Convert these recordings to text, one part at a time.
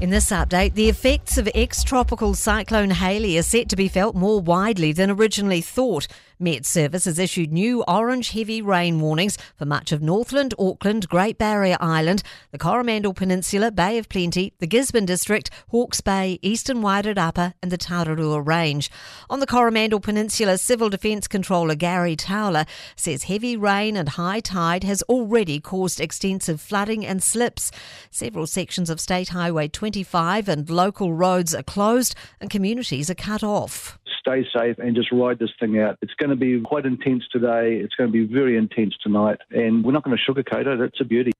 In this update, the effects of ex tropical cyclone Hale are set to be felt more widely than originally thought. Met Service has issued new orange heavy rain warnings for much of Northland, Auckland, Great Barrier Island, the Coromandel Peninsula, Bay of Plenty, the Gisborne District, Hawke's Bay, Eastern Wairarapa, and the Tararua Range. On the Coromandel Peninsula, Civil Defence Controller Gary Towler says heavy rain and high tide has already caused extensive flooding and slips. Several sections of State Highway 25 and local roads are closed and communities are cut off stay safe and just ride this thing out. It's going to be quite intense today. It's going to be very intense tonight. And we're not going to sugarcoat it. It's a beauty.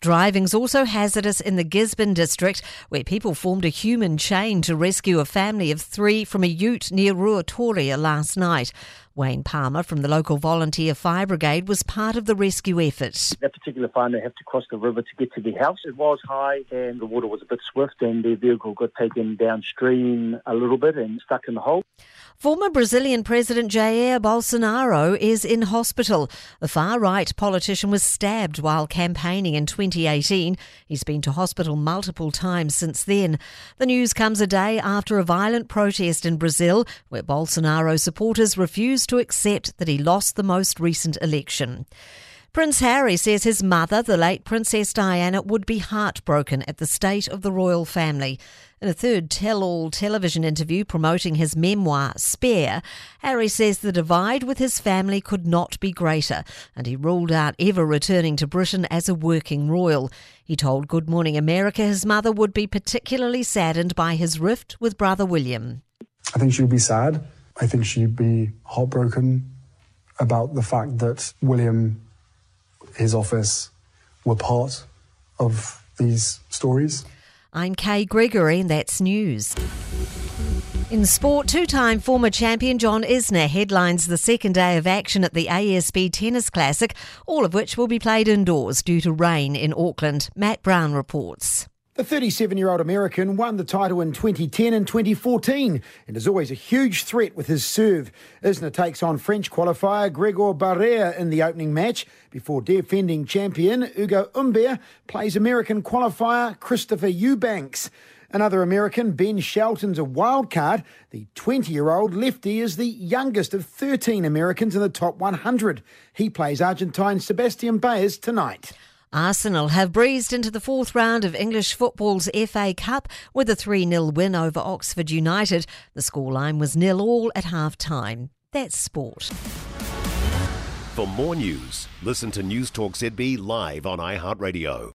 Driving's also hazardous in the Gisborne district, where people formed a human chain to rescue a family of three from a ute near Ruatoria last night. Wayne Palmer from the local volunteer fire brigade was part of the rescue effort. That particular family had to cross the river to get to the house. It was high and the water was a bit swift and their vehicle got taken downstream a little bit and stuck in the hole. Former Brazilian President Jair Bolsonaro is in hospital. The far right politician was stabbed while campaigning in 2018. He's been to hospital multiple times since then. The news comes a day after a violent protest in Brazil where Bolsonaro supporters refused to accept that he lost the most recent election. Prince Harry says his mother, the late Princess Diana, would be heartbroken at the state of the royal family. In a third tell all television interview promoting his memoir, Spare, Harry says the divide with his family could not be greater, and he ruled out ever returning to Britain as a working royal. He told Good Morning America his mother would be particularly saddened by his rift with brother William. I think she would be sad. I think she'd be heartbroken about the fact that William his office were part of these stories. I'm Kay Gregory, and that's news. In sport, two time former champion John Isner headlines the second day of action at the ASB Tennis Classic, all of which will be played indoors due to rain in Auckland. Matt Brown reports. The 37 year old American won the title in 2010 and 2014 and is always a huge threat with his serve. Isner takes on French qualifier Grégoire Barrère in the opening match before defending champion Ugo Humbert plays American qualifier Christopher Eubanks. Another American, Ben Shelton's a wild card. The 20 year old lefty is the youngest of 13 Americans in the top 100. He plays Argentine Sebastian Baez tonight. Arsenal have breezed into the fourth round of English football's FA Cup with a 3 0 win over Oxford United. The scoreline was nil all at half time. That's sport. For more news, listen to Newstalk ZB live on iHeartRadio.